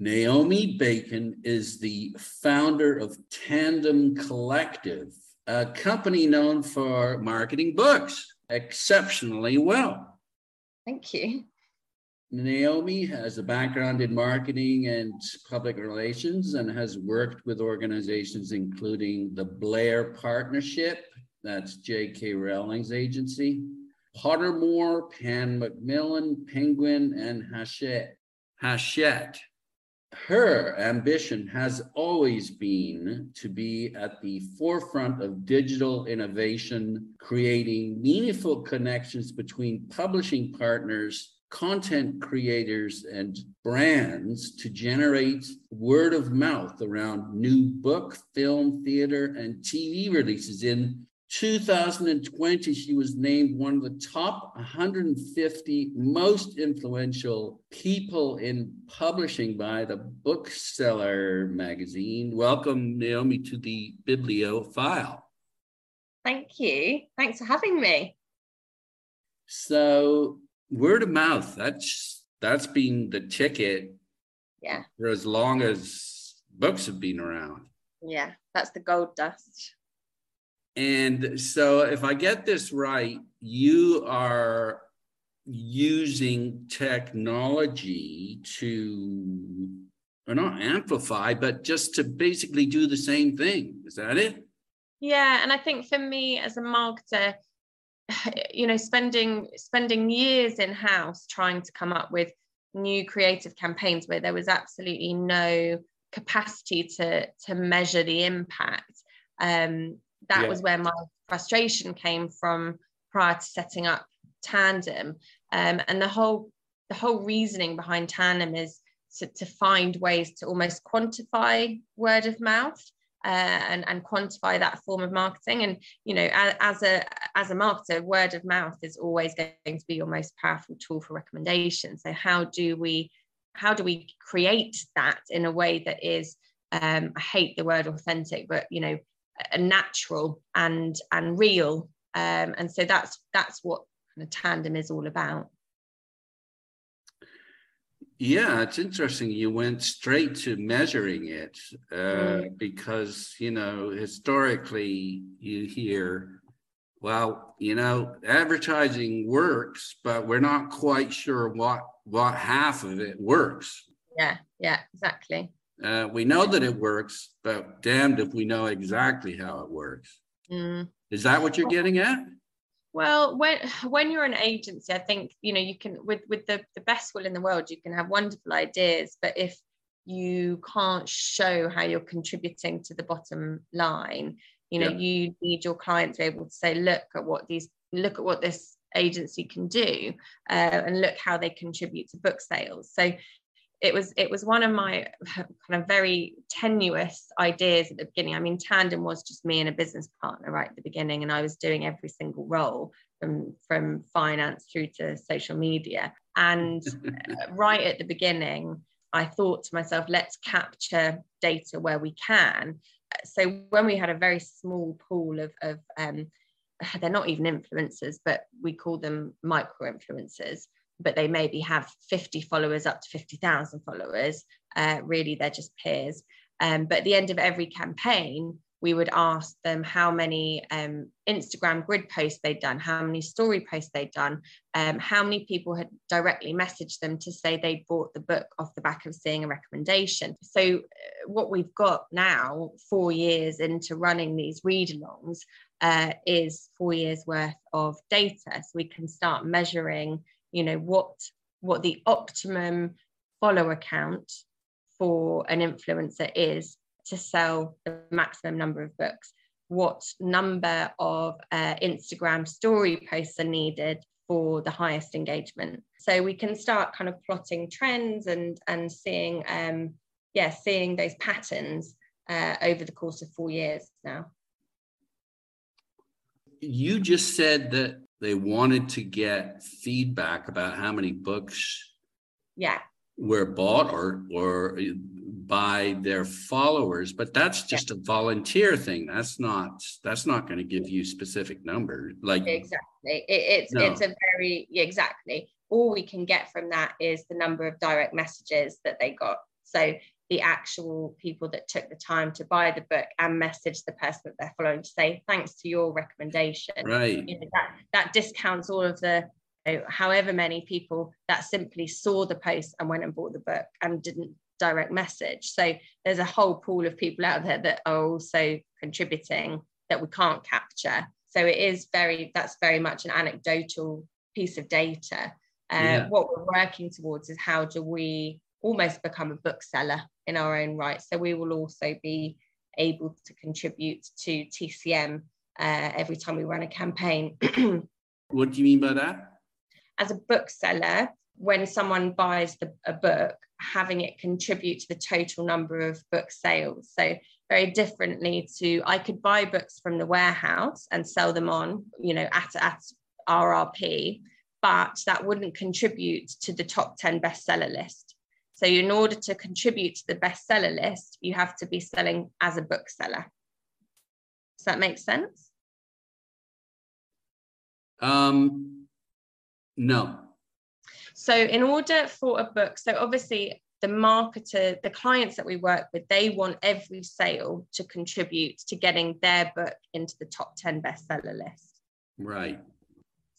Naomi Bacon is the founder of Tandem Collective, a company known for marketing books exceptionally well. Thank you. Naomi has a background in marketing and public relations and has worked with organizations including the Blair Partnership, that's J.K. Rowling's agency, Pottermore, Pan Macmillan, Penguin, and Hachette. Hachette. Her ambition has always been to be at the forefront of digital innovation, creating meaningful connections between publishing partners content creators and brands to generate word of mouth around new book, film, theater, and TV releases. In 2020, she was named one of the top 150 most influential people in publishing by the Bookseller magazine. Welcome, Naomi, to the Bibliofile. Thank you. Thanks for having me. So, word of mouth that's that's been the ticket yeah for as long as books have been around yeah that's the gold dust and so if i get this right you are using technology to or not amplify but just to basically do the same thing. Is that it? Yeah and i think for me as a marketer you know spending spending years in house trying to come up with new creative campaigns where there was absolutely no capacity to to measure the impact um, that yeah. was where my frustration came from prior to setting up tandem um, and the whole the whole reasoning behind tandem is to, to find ways to almost quantify word of mouth uh, and, and quantify that form of marketing. And you know, as, as, a as a marketer, word of mouth is always going to be your most powerful tool for recommendation. So how do we how do we create that in a way that is um, I hate the word authentic, but you know, natural and and real. Um, and so that's that's what kind of tandem is all about. Yeah, it's interesting. You went straight to measuring it uh, mm. because, you know, historically you hear, well, you know, advertising works, but we're not quite sure what what half of it works. Yeah, yeah, exactly. Uh, we know that it works, but damned if we know exactly how it works. Mm. Is that what you're getting at? Well, when when you're an agency, I think you know you can with with the the best will in the world, you can have wonderful ideas, but if you can't show how you're contributing to the bottom line, you know, yeah. you need your client to be able to say, look at what these look at what this agency can do, uh, and look how they contribute to book sales. So it was it was one of my kind of very tenuous ideas at the beginning. I mean, Tandem was just me and a business partner right at the beginning, and I was doing every single role from from finance through to social media. And right at the beginning, I thought to myself, let's capture data where we can. So when we had a very small pool of, of um, they're not even influencers, but we call them micro influencers but they maybe have 50 followers up to 50,000 followers. Uh, really, they're just peers. Um, but at the end of every campaign, we would ask them how many um, Instagram grid posts they'd done, how many story posts they'd done, um, how many people had directly messaged them to say they bought the book off the back of seeing a recommendation. So, uh, what we've got now, four years into running these read alongs, uh, is four years worth of data. So, we can start measuring you know what what the optimum follower count for an influencer is to sell the maximum number of books. What number of uh, instagram story posts are needed for the highest engagement. So we can start kind of plotting trends and and seeing um yeah seeing those patterns uh, over the course of four years now. You just said that they wanted to get feedback about how many books yeah. were bought or or by their followers but that's just yeah. a volunteer thing. That's not that's not going to give you specific numbers like exactly. It, it's no. it's a very exactly. All we can get from that is the number of direct messages that they got. So the actual people that took the time to buy the book and message the person that they're following to say thanks to your recommendation. Right. You know, that that discounts all of the you know, however many people that simply saw the post and went and bought the book and didn't direct message. So there's a whole pool of people out there that are also contributing that we can't capture. So it is very that's very much an anecdotal piece of data. Uh, yeah. What we're working towards is how do we almost become a bookseller in our own right. So we will also be able to contribute to TCM uh, every time we run a campaign. what do you mean by that? As a bookseller, when someone buys the, a book, having it contribute to the total number of book sales. So very differently to I could buy books from the warehouse and sell them on, you know, at, at RRP, but that wouldn't contribute to the top 10 bestseller list. So in order to contribute to the bestseller list, you have to be selling as a bookseller. Does that make sense? Um, no. So in order for a book, so obviously the marketer, the clients that we work with, they want every sale to contribute to getting their book into the top 10 bestseller list. Right.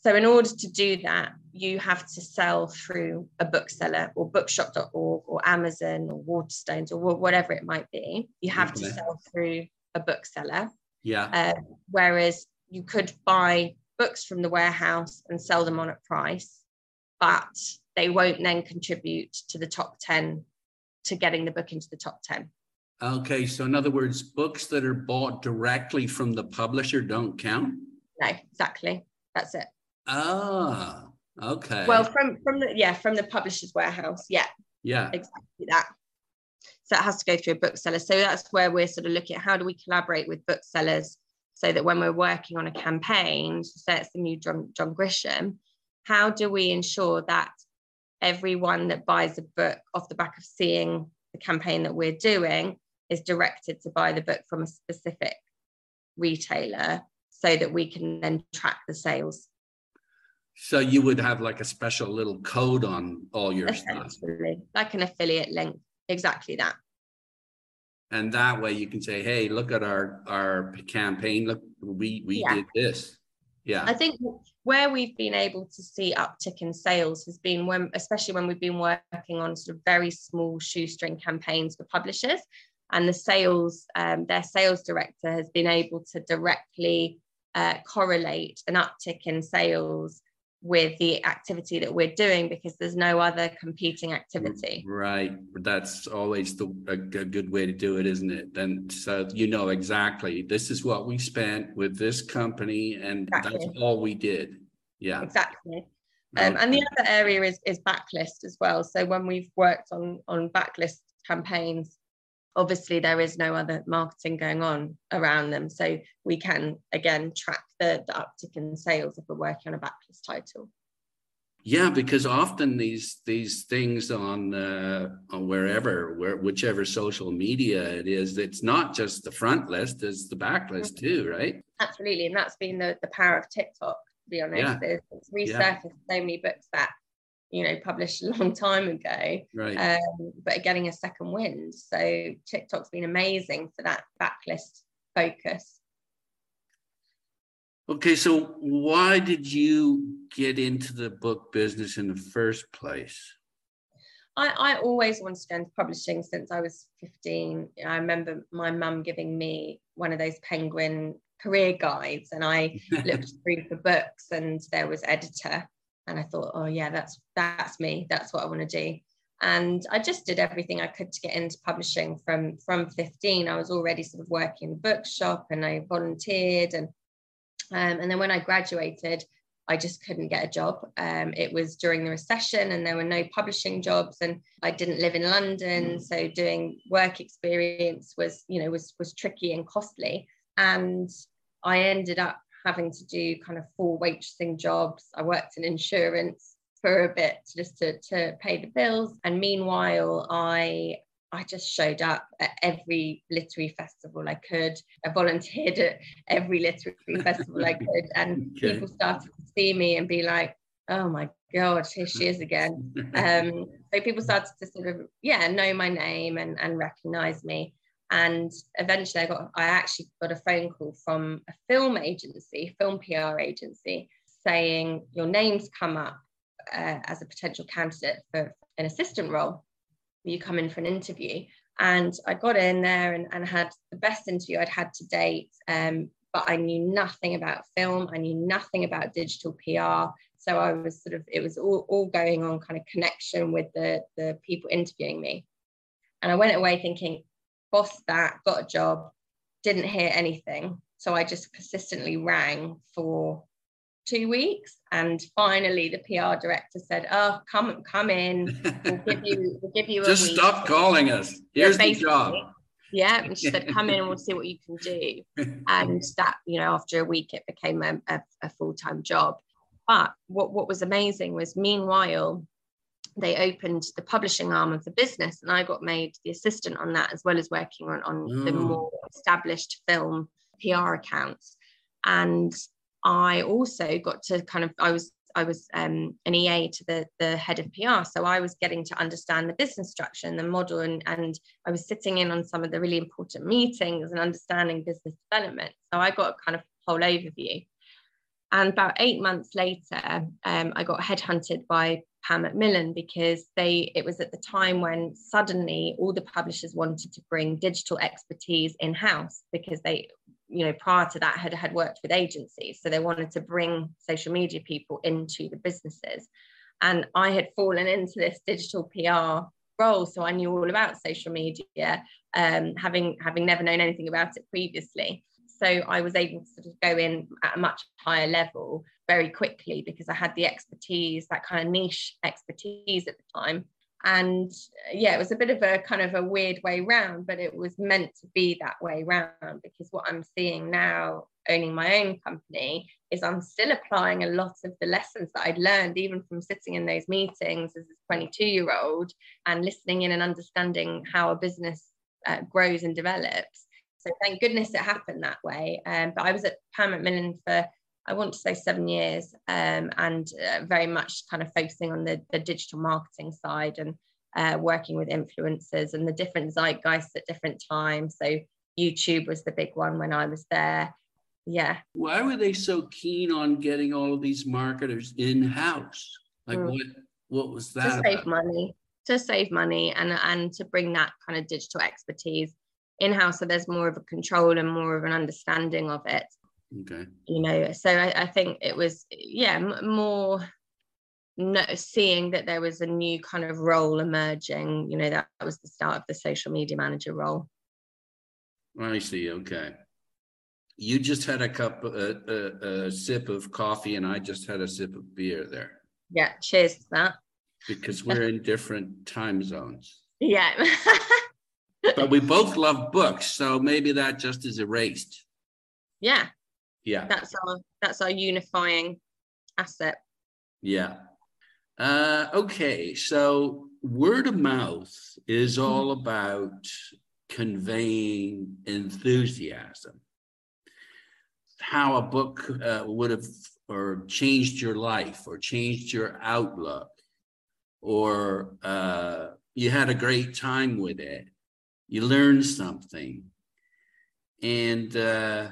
So, in order to do that, you have to sell through a bookseller or bookshop.org or Amazon or Waterstones or whatever it might be. You have okay. to sell through a bookseller. Yeah. Uh, whereas you could buy books from the warehouse and sell them on a price, but they won't then contribute to the top 10 to getting the book into the top 10. Okay. So, in other words, books that are bought directly from the publisher don't count? No, exactly. That's it. Ah, okay. Well, from from the yeah, from the publisher's warehouse. Yeah. Yeah. Exactly that. So it has to go through a bookseller. So that's where we're sort of looking at how do we collaborate with booksellers so that when we're working on a campaign, say it's the new John, John Grisham, how do we ensure that everyone that buys a book off the back of seeing the campaign that we're doing is directed to buy the book from a specific retailer so that we can then track the sales so you would have like a special little code on all your stuff. Like an affiliate link. Exactly that. And that way you can say, hey, look at our our campaign. Look, we we yeah. did this. Yeah. I think where we've been able to see uptick in sales has been when, especially when we've been working on sort of very small shoestring campaigns for publishers, and the sales, um, their sales director has been able to directly uh, correlate an uptick in sales with the activity that we're doing because there's no other competing activity. Right. That's always the a, a, good way to do it, isn't it? Then so you know exactly this is what we spent with this company and exactly. that's all we did. Yeah. Exactly. Um, and the other area is is backlist as well. So when we've worked on on backlist campaigns, obviously there is no other marketing going on around them so we can again track the, the uptick in sales if we're working on a backlist title yeah because often these these things on uh, on wherever where whichever social media it is it's not just the front list it's the back list mm-hmm. too right absolutely and that's been the, the power of tiktok to be honest yeah. it's resurfaced yeah. so many books that you know published a long time ago right. um, but getting a second wind. So tiktok's been amazing for that backlist focus. Okay so why did you get into the book business in the first place? I, I always wanted to go into publishing since I was 15. I remember my mum giving me one of those penguin career guides and I looked through the books and there was editor and I thought, oh yeah, that's that's me. That's what I want to do. And I just did everything I could to get into publishing from from 15. I was already sort of working in the bookshop and I volunteered and um, and then when I graduated, I just couldn't get a job. Um, it was during the recession and there were no publishing jobs and I didn't live in London. Mm. So doing work experience was, you know, was was tricky and costly. And I ended up having to do kind of full waitressing jobs. I worked in insurance for a bit just to, to pay the bills. And meanwhile, I I just showed up at every literary festival I could. I volunteered at every literary festival I could. And okay. people started to see me and be like, oh my god here she is again um, so people started to sort of yeah know my name and and recognize me and eventually i got i actually got a phone call from a film agency film pr agency saying your name's come up uh, as a potential candidate for an assistant role. You come in for an interview? And i got in there and, and had the best interview i'd had to date um, but i knew nothing about film. I knew nothing about digital pr so I was sort of, it was all, all going on kind of connection with the, the people interviewing me. And I went away thinking, boss that, got a job, didn't hear anything. So I just persistently rang for two weeks. And finally the PR director said, Oh, come come in. We'll give you we'll give you just week. stop calling us. Here's the job. Yeah. And she said, come in and we'll see what you can do. And that, you know, after a week it became a, a, a full-time job. But what, what was amazing was meanwhile, they opened the publishing arm of the business and I got made the assistant on that as well as working on, on mm. the more established film PR accounts. And I also got to kind of I was I was um, an EA to the, the head of PR. So I was getting to understand the business structure and the model and, and I was sitting in on some of the really important meetings and understanding business development. So I got a kind of whole overview. And about eight months later, um, I got headhunted by Pan Macmillan because they it was at the time when suddenly all the publishers wanted to bring digital expertise in house because they you know prior to that had had worked with agencies. So they wanted to bring social media people into the businesses. And I had fallen into this digital PR role so I knew all about social media um, having having never known anything about it previously. So I was able to sort of go in at a much higher level very quickly because I had the expertise, that kind of niche expertise at the time. And yeah, it was a bit of a kind of a weird way round, but it was meant to be that way round because what I'm seeing now, owning my own company, is I'm still applying a lot of the lessons that I'd learned, even from sitting in those meetings as a 22 year old and listening in and understanding how a business uh, grows and develops so thank goodness it happened that way. Um, but I was at Pan Macmillan for I want to say seven years, um, and uh, very much kind of focusing on the, the digital marketing side and uh, working with influencers and the different zeitgeists at different times. So YouTube was the big one when I was there. Yeah. Why were they so keen on getting all of these marketers in house? Like mm. what? What was that? To about? save money. To save money and and to bring that kind of digital expertise in house so there's more of a control and more of an understanding of it okay. You know so i, I think it was yeah m- more no, seeing that there was a new kind of role emerging you know that was the start of the social media manager role. I see okay. You just had a cup a, a, a sip of coffee and i just had a sip of beer there. Yeah cheers to that. Because we're in different time zones. Yeah. But we both love books, so maybe that just is erased. Yeah. Yeah. That's our that's our unifying asset. Yeah. Uh, okay, so word of mouth is hmm. all about conveying enthusiasm. How a book uh, would have or changed your life or changed your outlook, or uh, you had a great time with it you learned something. And uh,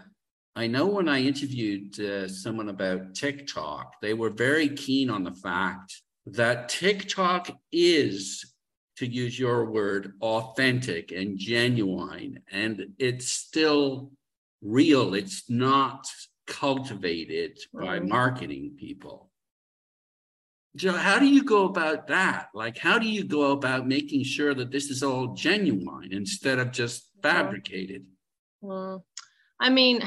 I know when I interviewed uh, someone about TikTok, they were very keen on the fact that TikTok is, to use your word, authentic and genuine, and it's still real. It's not cultivated by marketing people. Joe, how do you go about that? Like, how do you go about making sure that this is all genuine instead of just fabricated? Well, I mean,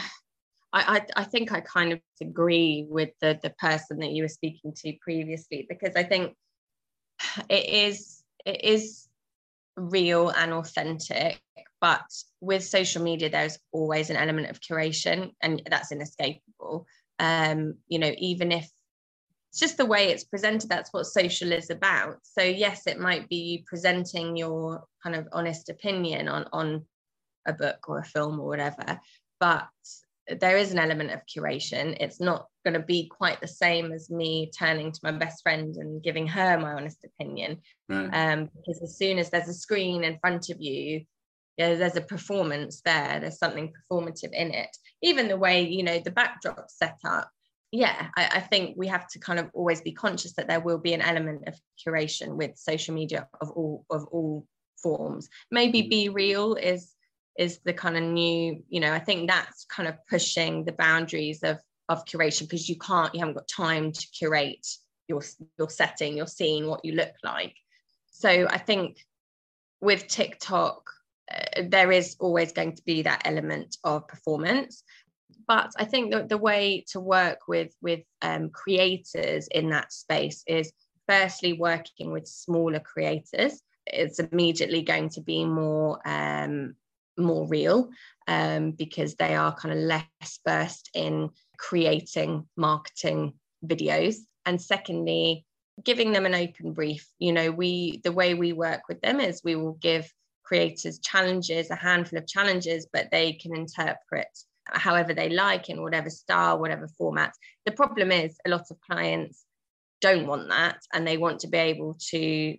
I, I, I think I kind of agree with the the person that you were speaking to previously because I think it is it is real and authentic, but with social media, there's always an element of curation, and that's inescapable. Um, you know, even if it's just the way it's presented that's what social is about so yes it might be presenting your kind of honest opinion on on a book or a film or whatever but there is an element of curation. It's not going to be quite the same as me turning to my best friend and giving her my honest opinion. Right. Um, because as soon as there's a screen in front of you, yeah, there's a performance there. There's something performative in it. Even the way you know the backdrop set up. Yeah, I, I think we have to kind of always be conscious that there will be an element of curation with social media of all of all forms. Maybe mm. BeReal is is the kind of new, you know, I think that's kind of pushing the boundaries of of curation because you can't, you haven't got time to curate your your setting, your scene, what you look like. So I think with TikTok, uh, there is always going to be that element of performance. But I think that the way to work with with um, creators in that space is firstly working with smaller creators. It's immediately going to be more um, more real um, because they are kind of less versed in creating marketing videos. And secondly, giving them an open brief. You know, we the way we work with them is we will give creators challenges, a handful of challenges, but they can interpret however they like in whatever style, whatever format. The problem is a lot of clients don't want that and they want to be able to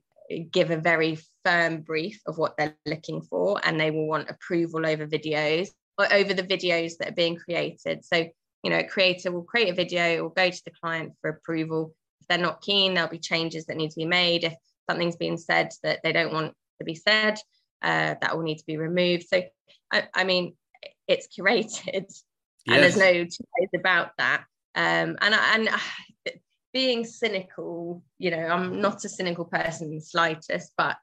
give a very firm brief of what they're looking for and they will want approval over videos or over the videos that are being created. So you know a creator will create a video will go to the client for approval. If they're not keen there'll be changes that need to be made. If something's being said that they don't want to be said uh, that will need to be removed. So i, I mean it's curated yes. and there's no two ways about that. Um, and and being cynical, you know, I'm not a cynical person in the slightest, but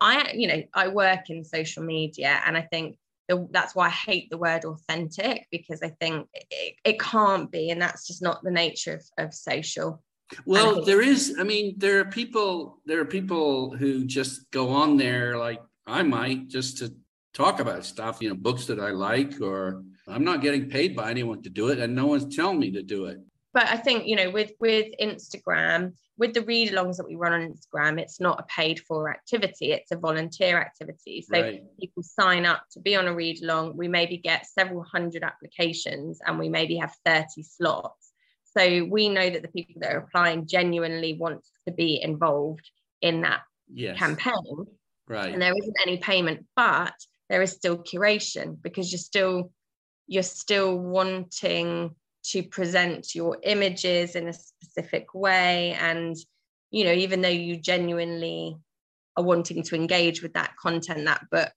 I, you know, I work in social media and I think the, that's why I hate the word authentic because I think it, it can't be, and that's just not the nature of, of social. Well, there is, I mean, there are people, there are people who just go on there like I might just to talk about stuff, you know, books that I like, or I'm not getting paid by anyone to do it, and no one's telling me to do it but I think you know with with Instagram, with the read alongs that we run on Instagram, it's not a paid for activity; it's a volunteer activity. So right. people sign up to be on a read along. We maybe get several hundred applications, and we maybe have thirty slots. So we know that the people that are applying genuinely want to be involved in that yes. campaign. Right. And there isn't any payment, but there is still curation because you're still you're still wanting to present your images in a specific way. And you know even though you genuinely are wanting to engage with that content that book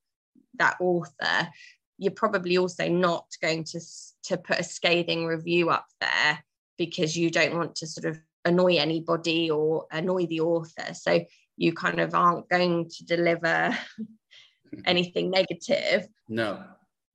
that author you're probably also not going to to put a scathing review up there because you don't want to sort of annoy anybody or annoy the author. So you kind of aren't going to deliver anything negative. No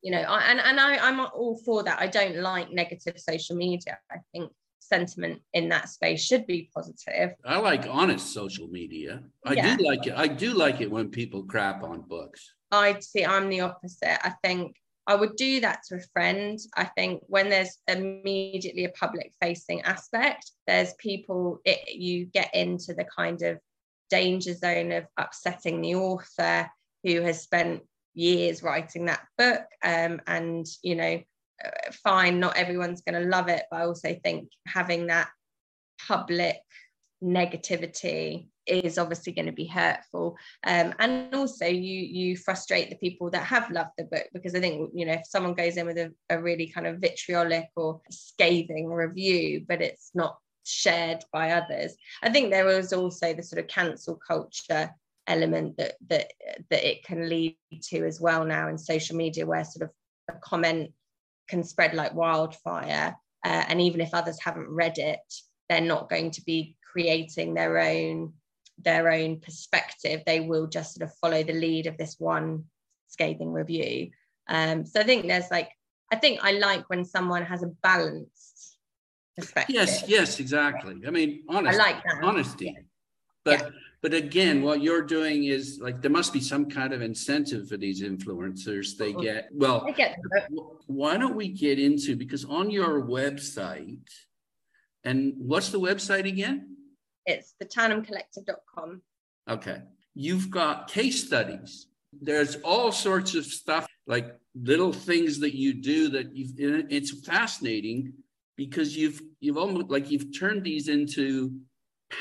you know I, and and I, i'm all for that. I don't like negative social media. I think sentiment in that space should be positive. I like honest social media. I yeah. do like it. I do like it when people crap on books. I see i'm the opposite. I think i would do that to a friend. I think when there's immediately a public facing aspect there's people it, you get into the kind of danger zone of upsetting the author who has spent years writing that book um, and you know uh, fine not everyone's going to love it but i also think having that public negativity is obviously going to be hurtful. Um, and also you you frustrate the people that have loved the book because i think you know if someone goes in with a, a really kind of vitriolic or scathing review but it's not shared by others. I think there was also the sort of cancel culture element that that that it can lead to as well now in social media where sort of a comment can spread like wildfire uh, and even if others haven't read it they're not going to be creating their own their own perspective. They will just sort of follow the lead of this one scathing review. Um, so i think there's like i think i like when someone has a balanced perspective. yes yes exactly. I mean honest, I like that. honesty. Yeah. but yeah but again, what you're doing is like there must be some kind of incentive for these influencers. They oh. get well. I get why don't we get into because on your website, and what's the website again? It's the thetandemcollective.com. Okay. You've got case studies. There's all sorts of stuff like little things that you do that you it's fascinating because you've you've almost like you've turned these into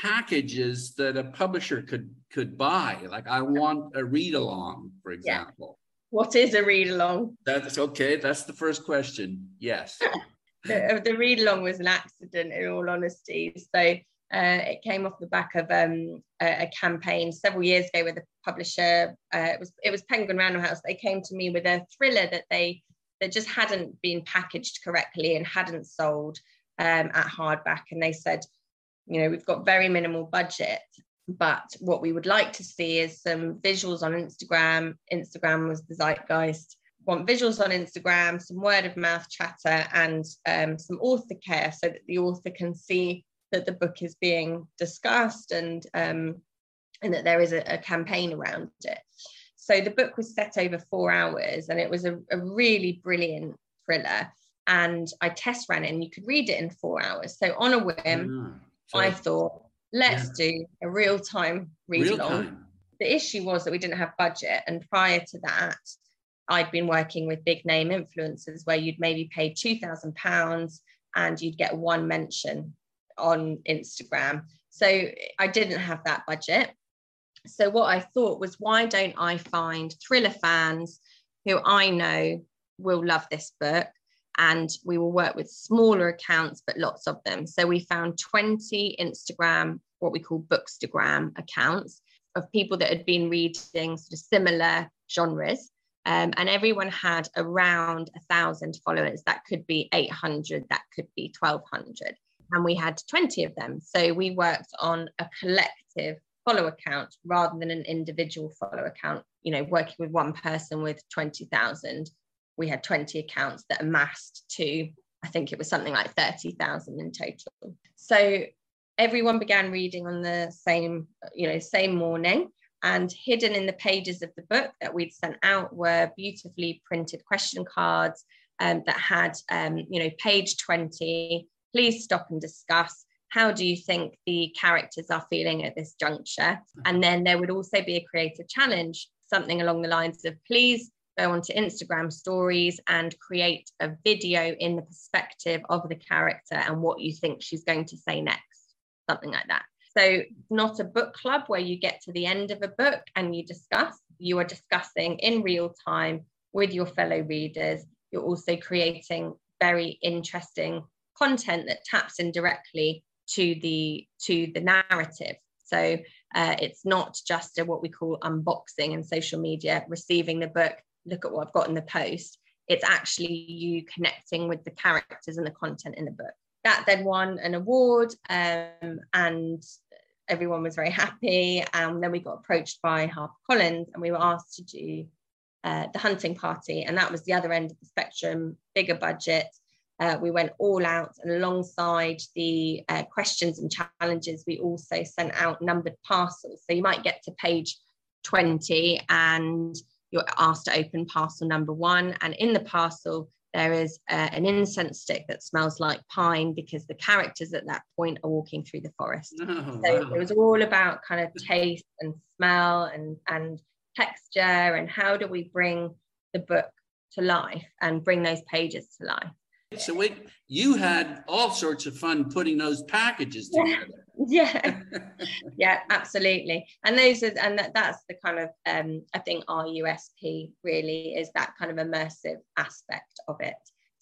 packages that a publisher could could buy like i want a read along for example yeah. what is a read along that's okay that's the first question yes the, the read along was an accident in all honesty so uh, it came off the back of um, a, a, campaign several years ago with a publisher. Uh, it was it was Penguin Random House. They came to me with a thriller that they that just hadn't been packaged correctly and hadn't sold um, at hardback. And they said, you know, we've got very minimal budget, but what we would like to see is some visuals on Instagram. Instagram was the zeitgeist. Want visuals on Instagram, some word of mouth chatter, and um, some author care so that the author can see that the book is being discussed and um, and that there is a, a, campaign around it. So the book was set over four hours and it was a, a really brilliant thriller. And I test ran it and you could read it in four hours. So on a whim, I thought, let's yeah. do a real time read real along. Time. The issue was that we didn't have budget. And prior to that, I'd been working with big name influencers where you'd maybe pay £2,000 and you'd get one mention on Instagram. So I didn't have that budget. So what I thought was, why don't I find thriller fans who I know will love this book? And we will work with smaller accounts, but lots of them. So we found 20 Instagram, what we call bookstagram accounts of people that had been reading sort of similar genres. Um, and everyone had around a thousand followers. That could be 800, that could be 1200 and we had 20 of them. So we worked on a collective follow account rather than an individual follow account. You know, working with one person with 20,000, we had 20 accounts that amassed to, I think it was something like 30,000 in total. So everyone began reading on the same, you know, same morning. And hidden in the pages of the book that we'd sent out were beautifully printed question cards um, that had, um, you know, page 20 please stop and discuss how do you think the characters are feeling at this juncture and then there would also be a creative challenge something along the lines of please go onto instagram stories and create a video in the perspective of the character and what you think she's going to say next something like that. So not a book club where you get to the end of a book and you discuss. You are discussing in real time with your fellow readers. You're also creating very interesting content that taps in directly to the to the narrative. So uh, it's not just a, what we call unboxing and social media receiving the book look at what i've got in the post it's actually you connecting with the characters and the content in the book. That then won an award um, and everyone was very happy. And then we got approached by harpercollins and we were asked to do uh, the hunting party and that was the other end of the spectrum bigger budget. Uh, we went all out and alongside the uh, questions and challenges, we also sent out numbered parcels. So you might get to page 20 and you're asked to open parcel number one. And in the parcel, there is uh, an incense stick that smells like pine because the characters at that point are walking through the forest. Oh, so wow. it was all about kind of taste and smell and, and texture and how do we bring the book to life and bring those pages to life. So wait, you had all sorts of fun putting those packages together. Yeah, yeah, absolutely. And those are, and that, that's the kind of um, I think our USP really is that kind of immersive aspect of it.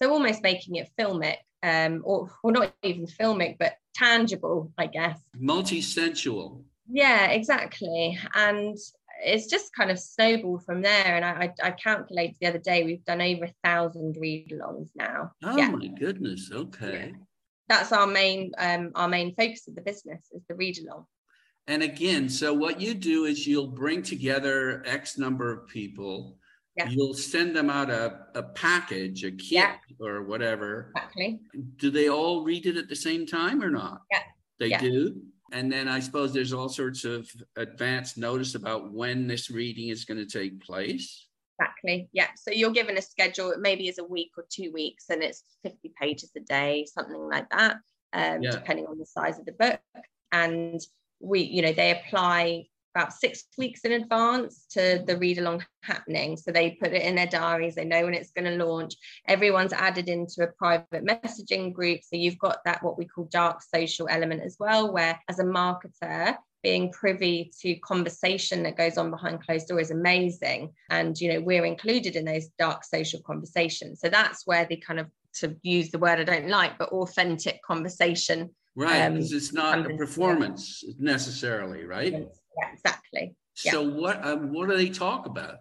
So almost making it filmic, um, or or not even filmic, but tangible, I guess. Multi-sensual. Yeah, exactly. And it's just kind of snowballed from there. And I, I, I calculated the other day we've done over a thousand read-alongs now. Oh yeah. my goodness! Okay. Yeah. That's our main um, our main focus of the business is the read-along. And again, so what you do is you'll bring together X number of people. Yeah. You'll send them out a, a package, a kit yeah. or whatever. Exactly. Do they all read it at the same time or not? Yeah. They yeah. do. And then I suppose there's all sorts of advance notice about when this reading is going to take place. Exactly. Yeah. So you're given a schedule, It maybe is a week or two weeks, and it's 50 pages a day, something like that, um, yeah. depending on the size of the book. And we, you know, they apply about six weeks in advance to the read along happening. So they put it in their diaries, they know when it's going to launch. Everyone's added into a private messaging group. So you've got that, what we call dark social element as well, where as a marketer, being privy to conversation that goes on behind closed door is amazing and you know we're included in those dark social conversations so that's where the kind of to use the word i don't like but authentic conversation right because um, it's not a performance necessarily right yeah, exactly. So what um, what do they talk about?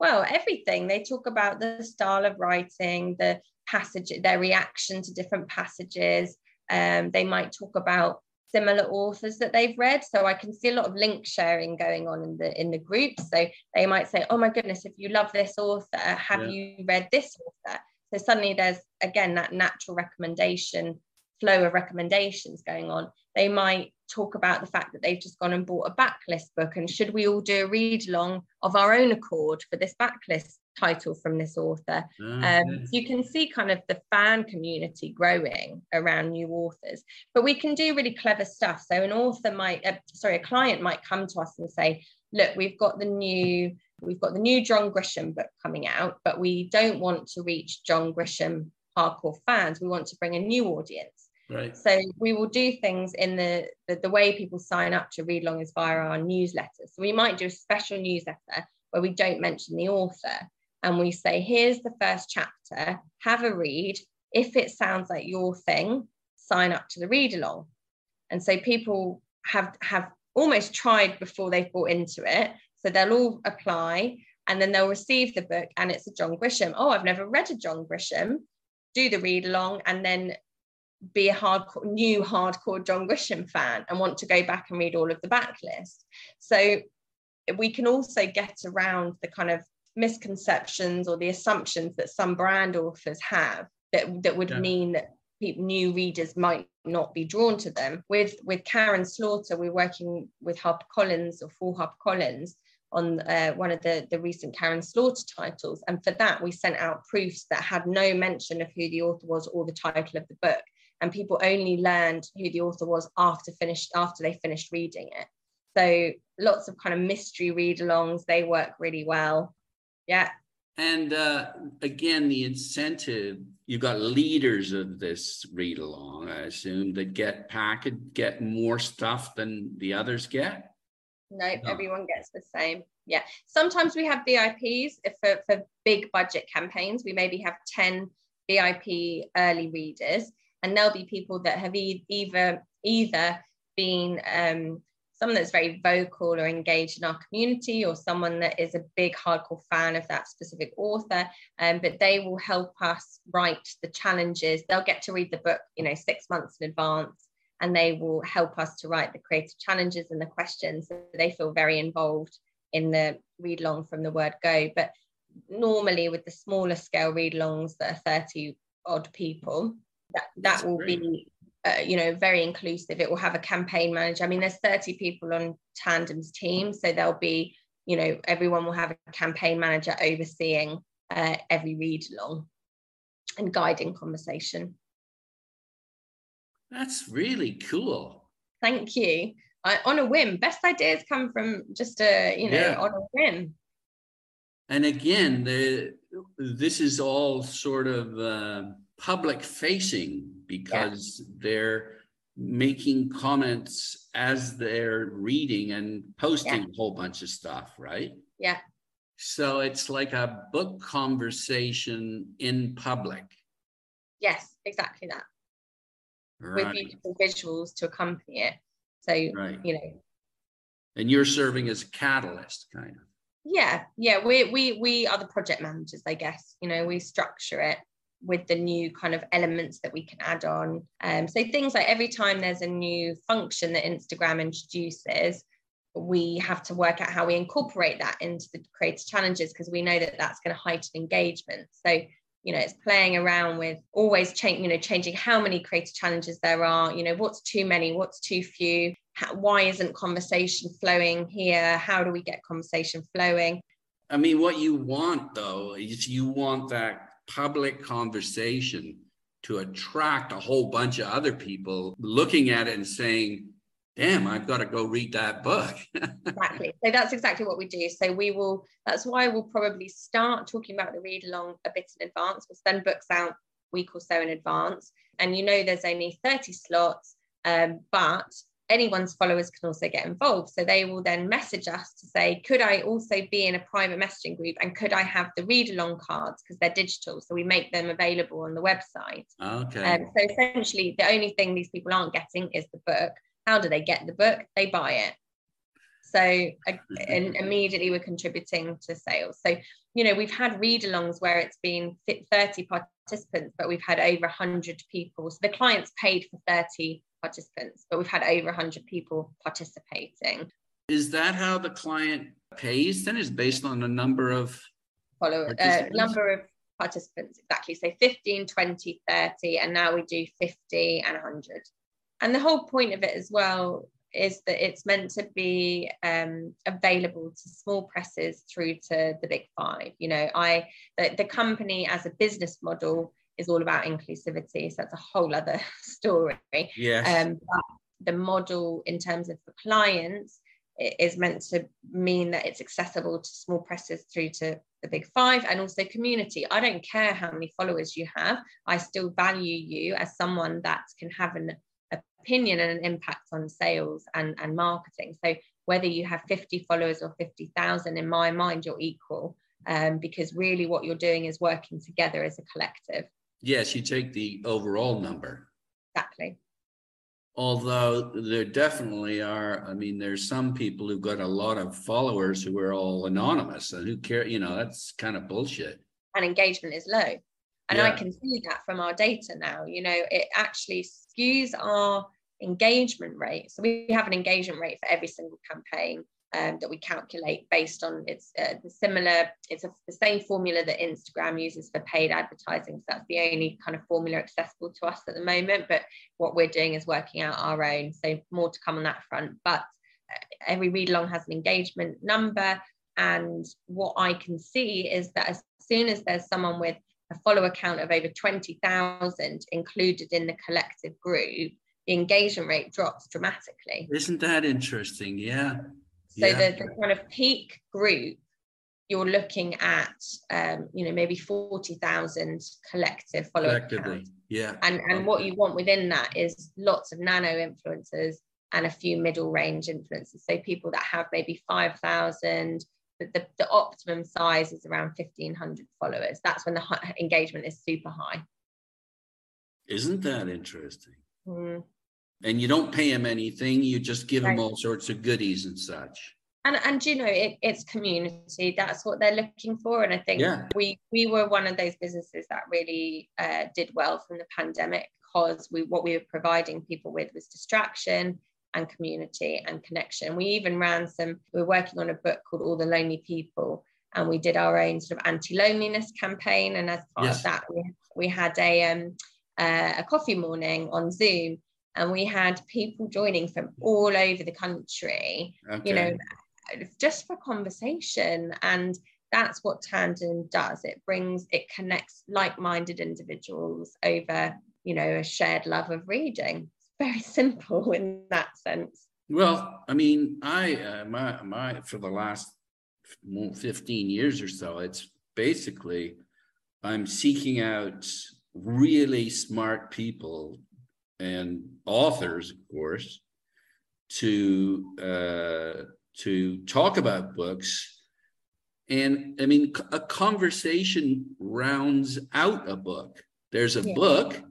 Well, everything. They talk about the style of writing, the passage, their reaction to different passages. Um, they might talk about similar authors that they've read. So I can see a lot of link sharing going on in the in the group. So they might say, "Oh my goodness, if you love this author, have yeah. you read this author?" So suddenly there's again that natural recommendation flow of recommendations going on. They might talk about the fact that they've just gone and bought a backlist book and should we all do a read along of our own accord for this backlist title from this author? Um, so you can see kind of the fan community growing around new authors but we can do really clever stuff. So an author might uh, sorry a client might come to us and say look we've got the new we've got the new john grisham book coming out but we don't want to reach john grisham hardcore fans. We want to bring a new audience Right. So we will do things in the, the, the way people sign up to read along is via our newsletter. So we might do a special newsletter where we don't mention the author and we say, here's the first chapter, have a read. If it sounds like your thing, sign up to the read along. And so people have have almost tried before they've bought into it. So they'll all apply and then they'll receive the book and it's a John Grisham. Oh, I've never read a John Grisham. Do the read along and then be a hardcore new hardcore John Grisham fan and want to go back and read all of the backlist. So we can also get around the kind of misconceptions or the assumptions that some brand authors have that, that would yeah. mean that people, new readers might not be drawn to them. With with Karin Slaughter, we're working with HarperCollins or for HarperCollins on uh, one of the, the recent Karin Slaughter titles. And for that, we sent out proofs that had no mention of who the author was or the title of the book and people only learned who the author was after finished after they finished reading it. So lots of kind of mystery read-alongs they work really well. Yeah. And uh, again the incentive you've got leaders of this read along i assume that get package get more stuff than the others get? Nope, no, everyone gets the same. Yeah. Sometimes we have vips if for, for big budget campaigns. We maybe have 10 vip early readers and there'll be people that have e- either either been um, someone that's very vocal or engaged in our community or someone that is a big hardcore fan of that specific author um, but they will help us write the challenges. They'll get to read the book you know six months in advance and they will help us to write the creative challenges and the questions. So they feel very involved in the read along from the word go. But normally with the smaller scale read alongs that are 30 odd people that, that will great. be uh, you know very inclusive. It will have a campaign manager. I mean there's 30 people on tandem's team so there'll be you know everyone will have a campaign manager overseeing uh, every read along and guiding conversation. That's really cool. Thank you. I, on a whim best ideas come from just a you know yeah. on a whim. And again the this is all sort of uh, public facing because yeah. they're making comments as they're reading and posting yeah. a whole bunch of stuff, right? Yeah. So it's like a book conversation in public. Yes, exactly that. Right. With beautiful visuals to accompany it. So, right. you know. And you're serving as a catalyst, kind of. Yeah, yeah. We we we are the project managers, I guess. You know, we structure it with the new kind of elements that we can add on. Um, so things like every time there's a new function that Instagram introduces, we have to work out how we incorporate that into the creator challenges because we know that that's going to heighten engagement. So you know it's playing around with always changing you know changing how many creator challenges there are you know what's too many what's too few how, why isn't conversation flowing here how do we get conversation flowing i mean what you want though is you want that public conversation to attract a whole bunch of other people looking at it and saying, damn, I've got to go read that book. exactly. So that's exactly what we do. So we will, that's why we'll probably start talking about the read along a bit in advance. We'll send books out week or so in advance. And you know there's only 30 slots, um, but anyone's followers can also get involved. So they will then message us to say, could I also be in a private messaging group and could I have the read along cards because they're digital? So we make them available on the website. Okay. Um, so essentially, the only thing these people aren't getting is the book. How do they get the book? They buy it. So and immediately we're contributing to sales. So, you know, we've had read alongs where it's been 30 participants, but we've had over 100 people. So the clients paid for 30 participants, but we've had over 100 people participating. Is that how the client pays then? Is based on the number of follow uh, number of participants exactly. So 15, 20, 30, and now we do 50 and 100 and the whole point of it as well is that it's meant to be um, available to small presses through to the big five. You know, I the, the company as a business model is all about inclusivity, so that's a whole other story. Yes. Um, the model in terms of the clients is meant to mean that it's accessible to small presses through to the big five and also community. I don't care how many followers you have. I still value you as someone that can have an opinion and an impact on sales and, and marketing. So whether you have 50 followers or 50,000, in my mind, you're equal um, because really what you're doing is working together as a collective. Yes, you take the overall number. Exactly. Although there definitely are, I mean, there's some people who've got a lot of followers who are all anonymous and who care, you know, that's kind of bullshit. And engagement is low. And yeah. I can see that from our data now. You know, it actually skews our engagement rate. So we have an engagement rate for every single campaign um, that we calculate based on it's uh, the similar, it's a, the same formula that Instagram uses for paid advertising. So that's the only kind of formula accessible to us at the moment. But what we're doing is working out our own. So more to come on that front. But uh, every read along has an engagement number. And what I can see is that as soon as there's someone with a follow account of over 20,000 included in the collective group, the engagement rate drops dramatically. Isn't that interesting? Yeah. So yeah. The, the kind of peak group, you're looking at, um, you know, maybe 40,000 collective followers. Collectively, yeah. And, and okay. what you want within that is lots of nano influencers and a few middle range influencers. So people that have maybe 5,000, the, the, optimum size is around 1500 followers. That's when the engagement is super high. Isn't that interesting? Mm. And you don't pay them anything, you just give right. them all sorts of goodies and such. And, and you know it, it's community that's what they're looking for and i think yeah. we we were one of those businesses that really uh, did well from the pandemic because we what we were providing people with was distraction and community and connection. We even ran some, we are working on a book called All the Lonely People, and we did our own sort of anti-loneliness campaign. And as part yes. of that, we, we had a um, uh, a coffee morning on Zoom, and we had people joining from all over the country. Okay. You know, just for conversation and that's what tandem does it brings it connects like-minded individuals over you know a shared love of reading it's very simple in that sense. Well, I mean, I uh, my my for the last 15 years or so, it's basically I'm seeking out really smart people and authors, of course, to uh, to talk about books. And I mean, a conversation rounds out a book. There's a yeah. book,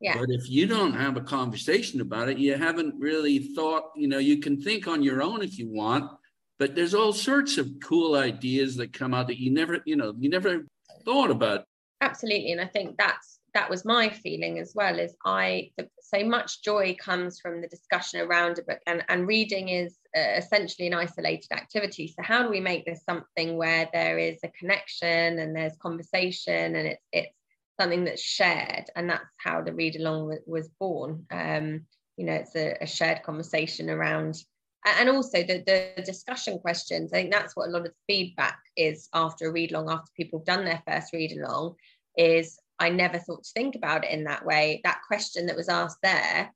yeah. But if you don't have a conversation about it, you haven't really thought, you know, you can think on your own if you want, but there's all sorts of cool ideas that come out that you never, you know, you never thought about. Absolutely. And I think that's that was my feeling as well is I so much joy comes from the discussion around a book and, and reading is uh, essentially an isolated activity. So how do we make this something where there is a connection and there's conversation and it's it's something that's shared? And that's how the read along was born. Um, you know it's a, a, shared conversation around and also the, the discussion questions. I think that's what a lot of feedback is after a read along after people have done their first read along is i never thought to think about it in that way that question that was asked there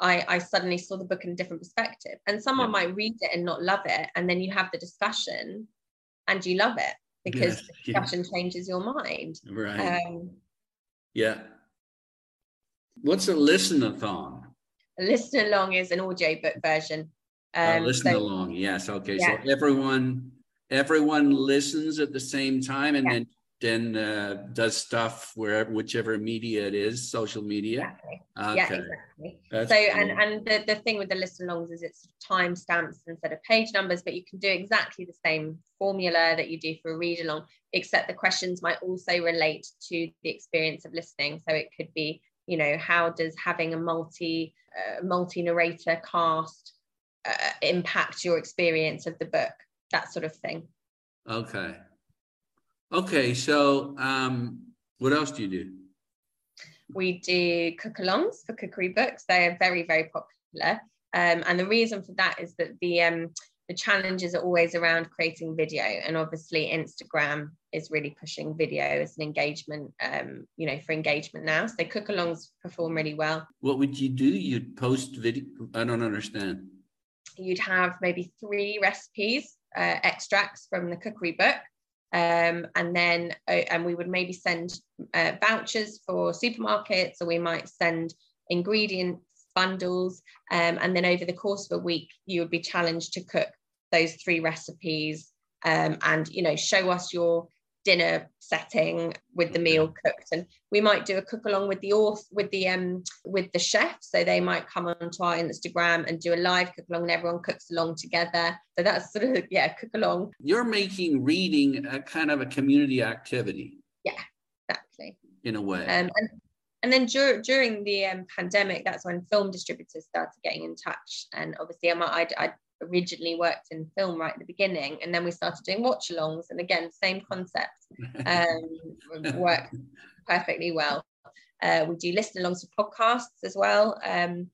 I, I suddenly saw the book in a different perspective. And someone yeah. might read it and not love it. And then you have the discussion and you love it because yeah. the discussion yeah. changes your mind. Right. Um, yeah. What's a listen-a-thon? A listen along is an audio book version. Um, listen so, along, yes. Okay, so everyone everyone listens at the same time and then then uh, does stuff wherever whichever media it is social media exactly. okay. yeah exactly That's so cool. and and the, the thing with the list listen alongs is it's time stamps instead of page numbers but you can do exactly the same formula that you do for a read along except the questions might also relate to the experience of listening so it could be you know how does having a multi uh, multi narrator cast uh, impact your experience of the book that sort of thing okay Okay, so um, what else do you do? We do cook-alongs for cookery books. They are very, very popular. Um, and the reason for that is that the um, the challenges are always around creating video, and obviously Instagram is really pushing video as an engagement, um, you know, for engagement now. So cook-alongs perform really well. What would you do? You'd post video. I don't understand. You'd have maybe three recipes, uh, extracts from the cookery book, um, and then uh, and we would maybe send uh, vouchers for supermarkets or we might send ingredients bundles. Um, and then over the course of a week you would be challenged to cook those three recipes um, and you know show us your dinner setting with the meal cooked. And we might do a cook along with the author with the um with the chef. So they might come onto our instagram and do a live cook along and everyone cooks along together. So that's sort of yeah cook along. You're making reading a kind of a community activity. Yeah exactly. In a way. Um, and, and then dur- during the um, pandemic that's when film distributors started getting in touch. And obviously i i originally worked in film right at the beginning and then we started doing watch alongs and again same concept um, work perfectly well. Uh, we do listen alongs for podcasts as well. Um,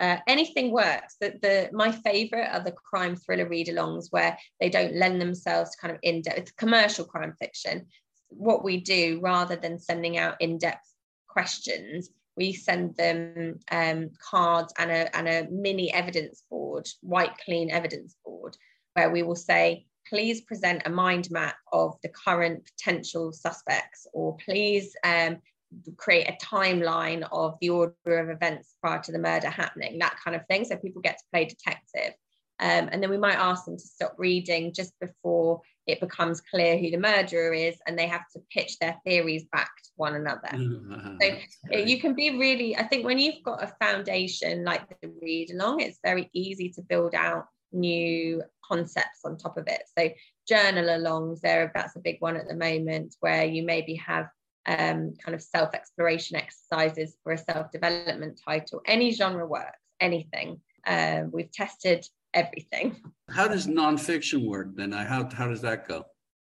uh, anything works. The, the my favorite are the crime thriller read alongs where they don't lend themselves to kind of in-depth commercial crime fiction. What we do rather than sending out in-depth questions we send them um, cards and a, and a mini evidence board, white clean evidence board, where we will say, please present a mind map of the current potential suspects, or please um, create a timeline of the order of events prior to the murder happening, that kind of thing. So people get to play detective. Um, and then we might ask them to stop reading just before it becomes clear who the murderer is and they have to pitch their theories back to one another. so you can be really, I think when you've got a foundation like the read along, it's very easy to build out new concepts on top of it. So journal alongs, there that's a big one at the moment where you maybe have um, kind of self-exploration exercises for a self-development title. Any genre works, anything. Um, we've tested everything. How does nonfiction work then? How, how does that go?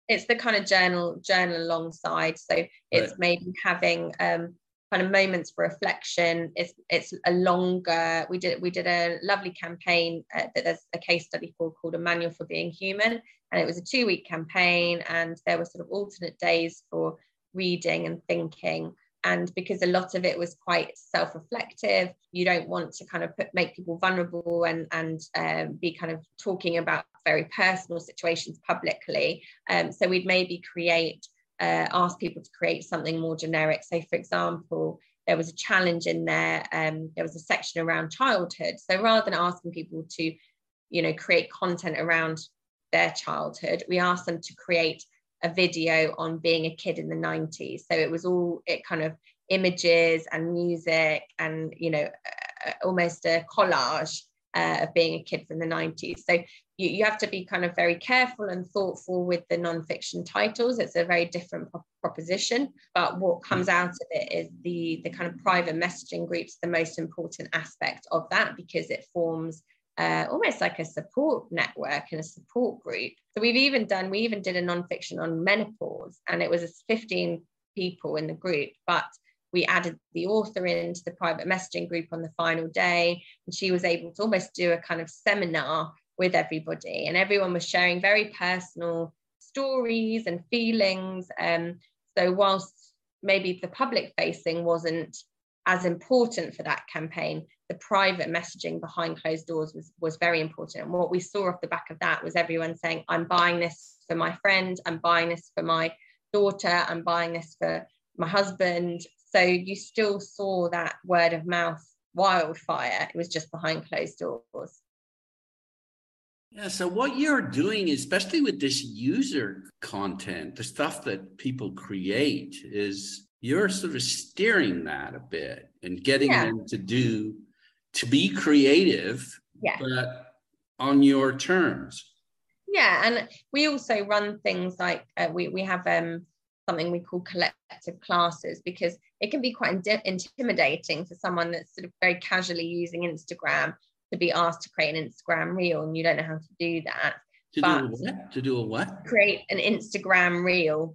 It's the kind of journal journal alongside. So it's right. maybe having um, kind of moments for reflection. It's it's a longer. We did we did a lovely campaign uh, that there's a case study for called a manual for being human, and it was a two week campaign, and there were sort of alternate days for reading and thinking and because a lot of it was quite self-reflective you don't want to kind of put make people vulnerable and and um, be kind of talking about very personal situations publicly. Um, so we'd maybe create uh, ask people to create something more generic. So for example there was a challenge in there um, there was a section around childhood. So rather than asking people to you know create content around their childhood we asked them to create a video on being a kid in the 90s so it was all it kind of images and music and you know uh, almost a collage uh, of being a kid from the 90s so you, you have to be kind of very careful and thoughtful with the non-fiction titles. It's a very different pro- proposition but what comes out of it is the the kind of private messaging groups the most important aspect of that because it forms uh, almost like a support network and a support group. So we've even done, we even did a nonfiction on menopause, and it was 15 people in the group, but we added the author into the private messaging group on the final day, and she was able to almost do a kind of seminar with everybody, and everyone was sharing very personal stories and feelings. Um, so whilst maybe the public facing wasn't as important for that campaign the private messaging behind closed doors was was very important. And what we saw off the back of that was everyone saying i'm buying this for my friend i'm buying this for my daughter i'm buying this for my husband. So you still saw that word of mouth wildfire. It was just behind closed doors. Yeah so what you're doing especially with this user content the stuff that people create is you're sort of steering that a bit and getting yeah. them to do to be creative yeah. but on your terms yeah and we also run things like uh, we, we have um, something we call collective classes because it can be quite in- intimidating for someone that's sort of very casually using instagram to be asked to create an instagram reel and you don't know how to do that to but do what? To do a what? Create an Instagram reel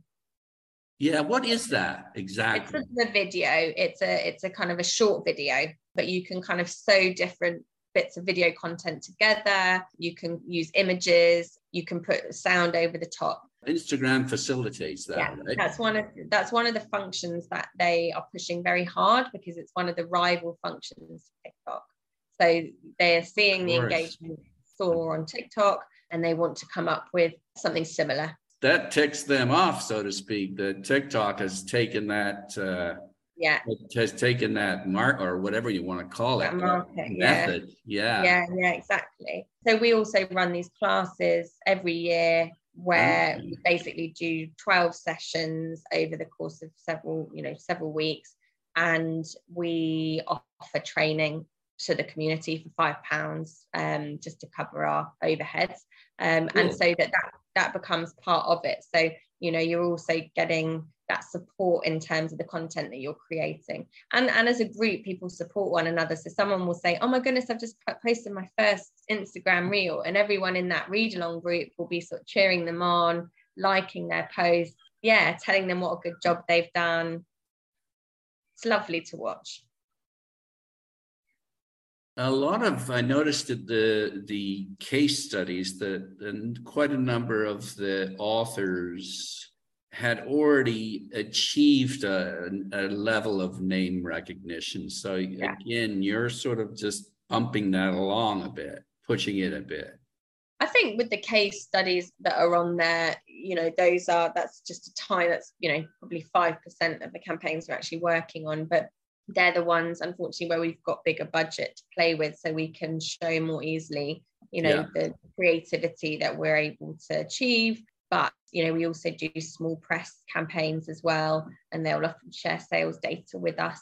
yeah, what is that exactly? It's a video. It's a it's a kind of a short video, but you can kind of sew different bits of video content together. You can use images. You can put sound over the top. Instagram facilitates that. Yeah, right? that's one of that's one of the functions that they are pushing very hard because it's one of the rival functions of TikTok. So they're seeing the engagement soar on TikTok and they want to come up with something similar that ticks them off, so to speak. That TikTok has taken that. Uh, yeah. Has taken that mark or whatever you want to call it. Market, method. Yeah. yeah. Yeah. Yeah. Exactly. So we also run these classes every year where we basically do 12 sessions over the course of several you know several weeks and we offer training to the community for five pounds um, just to cover our overheads um, cool. and so that, that that becomes part of it. So you know you're also getting that support in terms of the content that you're creating. And and as a group people support one another. So someone will say oh my goodness i've just posted my first instagram reel and everyone in that read along group will be sort of cheering them on liking their post, yeah telling them what a good job they've done. It's lovely to watch a lot of I noticed that the the case studies that and quite a number of the authors had already achieved a, a level of name recognition. So yeah. again, you're sort of just bumping that along a bit, pushing it a bit. I think with the case studies that are on there, you know, those are that's just a time that's you know probably five percent of the campaigns we're actually working on, but they're the ones unfortunately where we've got bigger budget to play with so we can show more easily you know yeah. the creativity that we're able to achieve. But you know we also do small press campaigns as well and they'll often share sales data with us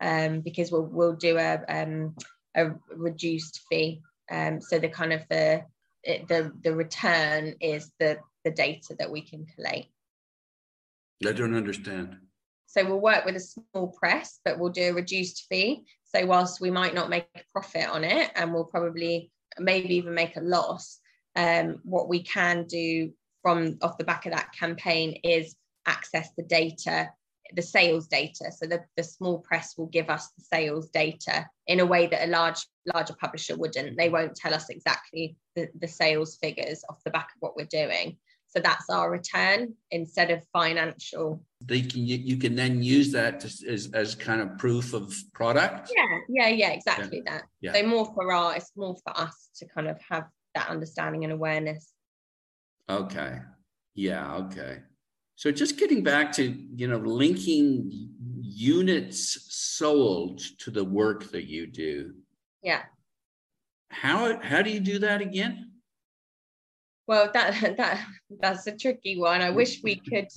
um, because we'll we'll do a um, a reduced fee. Um, so the kind of the the the return is the the data that we can collate. I don't understand so we'll work with a small press, but we'll do a reduced fee. So whilst we might not make a profit on it, and we'll probably maybe even make a loss, um, what we can do from off the back of that campaign is access the data the sales data. So the, the small press will give us the sales data in a way that a large larger publisher wouldn't. They won't tell us exactly the, the sales figures off the back of what we're doing so that's our return instead of financial. They can you, you can then use that to, as as kind of proof of product. Yeah, yeah, yeah, exactly yeah. that. Yeah. So more for our, it's more for us to kind of have that understanding and awareness. Okay. Yeah. Okay. So just getting back to you know linking units sold to the work that you do. Yeah. How how do you do that again? Well, that that that's a tricky one. I wish we could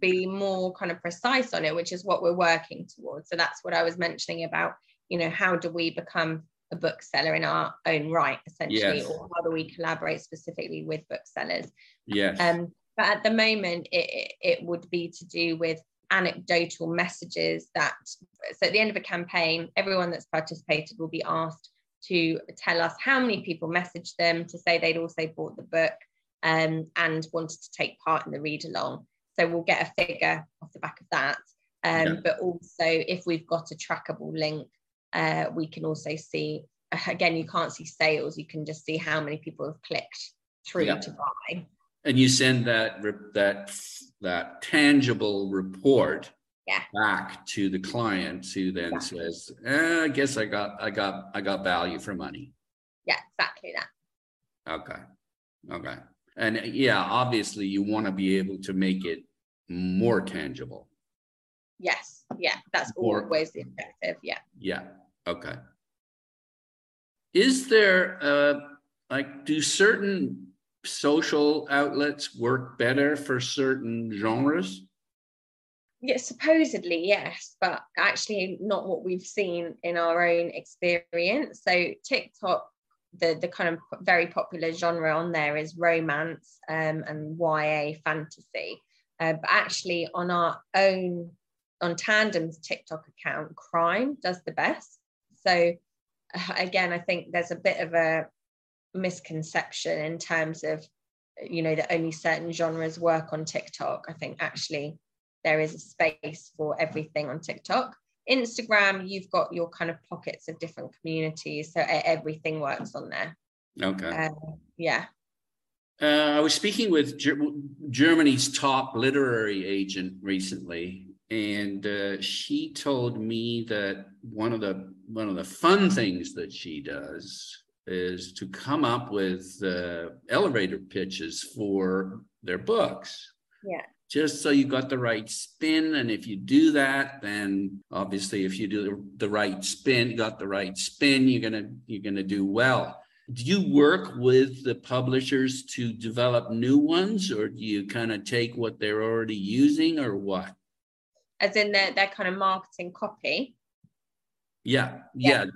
be more kind of precise on it, which is what we're working towards. So that's what I was mentioning about, you know, how do we become a bookseller in our own right, essentially, yes. or how do we collaborate specifically with booksellers? Yes. Um, but at the moment, it, it would be to do with anecdotal messages that so at the end of a campaign everyone that's participated will be asked to tell us how many people messaged them to say they'd also bought the book um, and wanted to take part in the read along. So we'll get a figure off the back of that. Um, yeah. But also, if we've got a trackable link, uh, we can also see again, you can't see sales, you can just see how many people have clicked through yeah. to buy. And you send that that that tangible report yeah. back to the client who then exactly. says eh, i guess i got i got i got value for money. Yeah exactly that. Okay okay. And yeah obviously you want to be able to make it more tangible. Yes yeah that's more, always the objective yeah. Yeah okay. Is there uh like do certain social outlets work better for certain genres yeah, supposedly yes, but actually not what we've seen in our own experience. So TikTok, the the kind of very popular genre on there is romance um, and YA fantasy. Uh, but actually, on our own, on Tandem's TikTok account, crime does the best. So uh, again, I think there's a bit of a misconception in terms of you know that only certain genres work on TikTok. I think actually there is a space for everything on TikTok. Instagram, you've got your kind of pockets of different communities, so everything works on there. Okay. Um, yeah. Uh, I was speaking with Ger- Germany's top literary agent recently, and uh, she told me that one of the one of the fun things that she does is to come up with uh, elevator pitches for their books. Yeah just so you got the right spin. And if you do that, then obviously if you do the right spin, got the right spin, you're gonna you're gonna do well. Do you work with the publishers to develop new ones, or do you kind of take what they're already using, or what? As in their their kind of marketing copy. Yeah, yeah,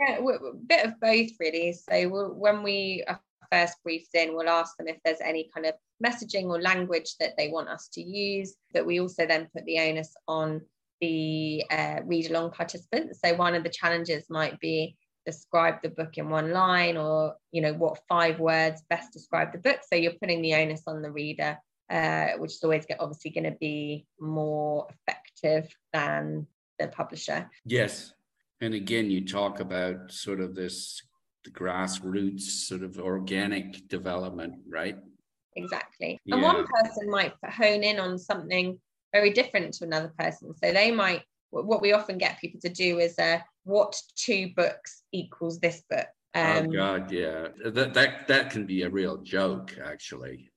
yeah. yeah a bit of both, really. So when we are first briefed in, we'll ask them if there's any kind of messaging or language that they want us to use. But we also then put the onus on the uh, read along participants. So one of the challenges might be describe the book in one line or you know what five words best describe the book so you're putting the onus on the reader uh, which is always get, obviously going to be more effective than the publisher yes and again you talk about sort of this grassroots sort of organic development right exactly. And yeah. one person might hone in on something very different to another person. So they might, what we often get people to do is uh, what two books equals this book. Oh, um, oh God, yeah, that that that can be a real joke, actually.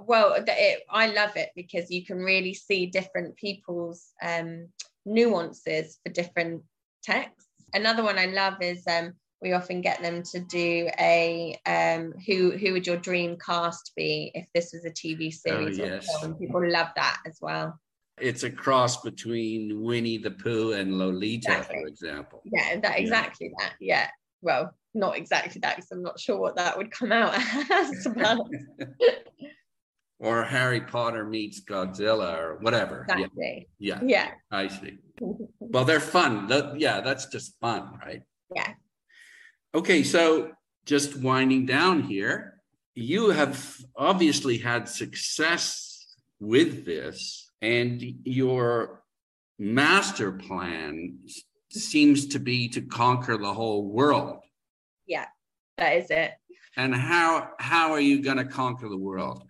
Well, it, I love it because you can really see different people's um, nuances for different texts. Another one I love is um, we often get them to do a um, who who would your dream cast be if this was a TV series oh, yes. film. People love that as well. It's a cross between Winnie the Pooh and Lolita, exactly. for example. Yeah, that exactly yeah. that. Yeah. Well, not exactly that because I'm not sure what that would come out as. or Harry Potter meets Godzilla or whatever. Exactly. Yeah. Yeah. yeah. I see. well, they're fun. That, yeah, that's just fun, right? Yeah. Okay, so just winding down here, you have obviously had success with this, and your master plan seems to be to conquer the whole world. Yeah, that is it. And how how are you going to conquer the world?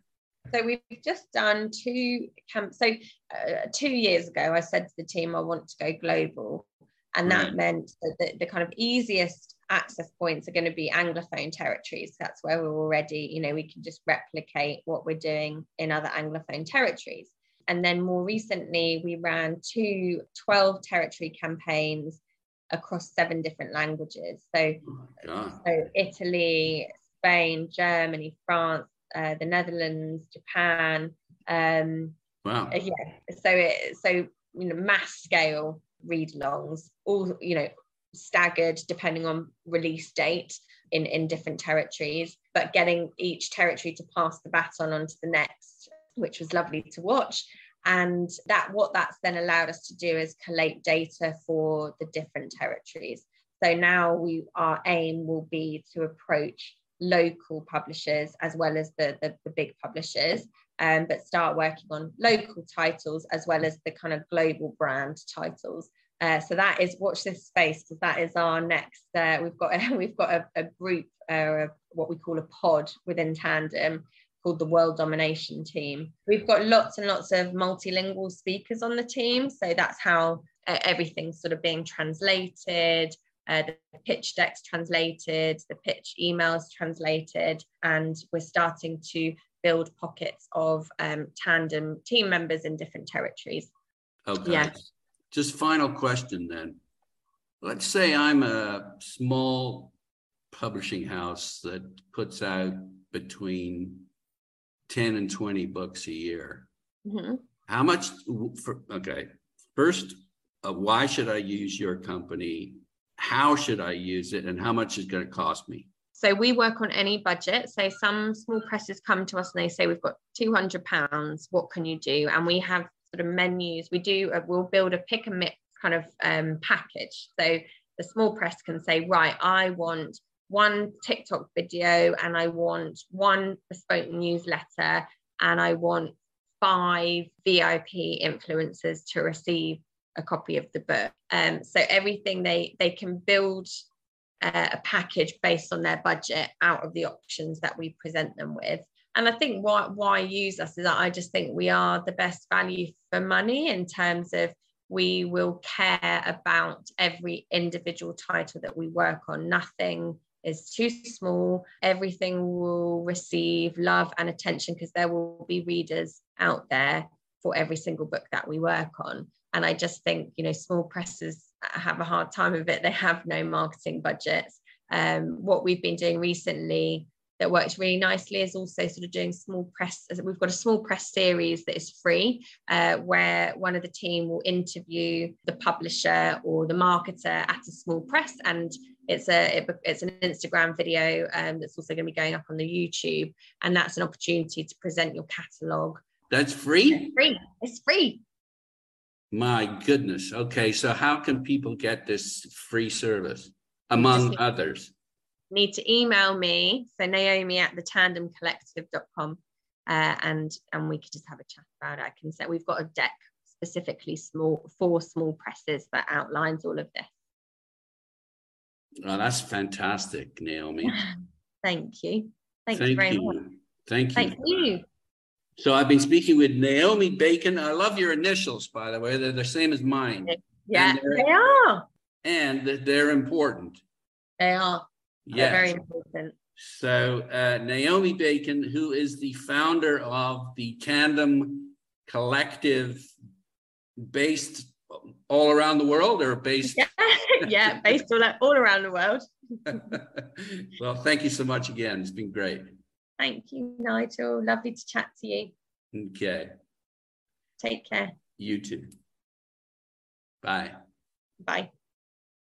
So we've just done two camps. So uh, two years ago, I said to the team, I want to go global, and that meant that the, the kind of easiest access points are going to be anglophone territories. That's where we're already you know we can just replicate what we're doing in other anglophone territories. And then more recently we ran two 12 territory campaigns across seven different languages. So, oh so italy spain germany france uh, the netherlands japan um wow. yeah so it so you know mass scale read alongs all you know staggered depending on release date in, in different territories, but getting each territory to pass the baton on to the next, which was lovely to watch. And that what that's then allowed us to do is collate data for the different territories. So now we our aim will be to approach local publishers as well as the, the, the big publishers um, but start working on local titles as well as the kind of global brand titles uh, so that is watch this space because that is our next. Uh, we've got a, we've got a, a group, uh, what we call a pod within Tandem called the World Domination Team. We've got lots and lots of multilingual speakers on the team. So that's how uh, everything's sort of being translated. Uh, the pitch decks translated, the pitch emails translated, and we're starting to build pockets of um, tandem team members in different territories. Okay. Yeah. Just final question then. Let's say I'm a small publishing house that puts out between 10 and 20 books a year. Mm-hmm. How much for okay. First, uh, why should I use your company? How should I use it? And how much is going to cost me? So we work on any budget. So some small presses come to us and they say, We've got 200 pounds. What can you do? And we have sort of menus. We do, a, we'll build a pick and mix kind of um, package. So the small press can say, Right, I want one TikTok video and I want one bespoke newsletter and I want five VIP influencers to receive a copy of the book. Um, so everything they they can build uh, a package based on their budget out of the options that we present them with. And I think why why use us is that I just think we are the best value for money in terms of we will care about every individual title that we work on. Nothing is too small. Everything will receive love and attention because there will be readers out there for every single book that we work on. And I just think, you know, small presses have a hard time of it. They have no marketing budgets. Um, what we've been doing recently that works really nicely is also sort of doing small press. We've got a small press series that is free, uh, where one of the team will interview the publisher or the marketer at a small press, and it's a it, it's an Instagram video um, that's also going to be going up on the YouTube, and that's an opportunity to present your catalog. That's free. It's free. It's free. My goodness. Okay, so how can people get this free service among others? Need to email me, so Naomi at the tandemcollective.com, uh, and and we could just have a chat about it. I can say we've got a deck specifically small for small presses that outlines all of this. Oh, that's fantastic, Naomi. Thank you. Thank, Thank you very you. much. Thank you. Thank you. So I've been speaking with Naomi Bacon. I love your initials, by the way. They're the same as mine. Yeah, they are. And they're important. They are. They're very important. So uh, Naomi Bacon, who is the founder of the Tandem Collective, based all around the world, or based? Yeah, yeah based all, all around the world. well, thank you so much again. It's been great. Thank you, Nigel. Lovely to chat to you. Okay. Take care. You too. Bye. Bye.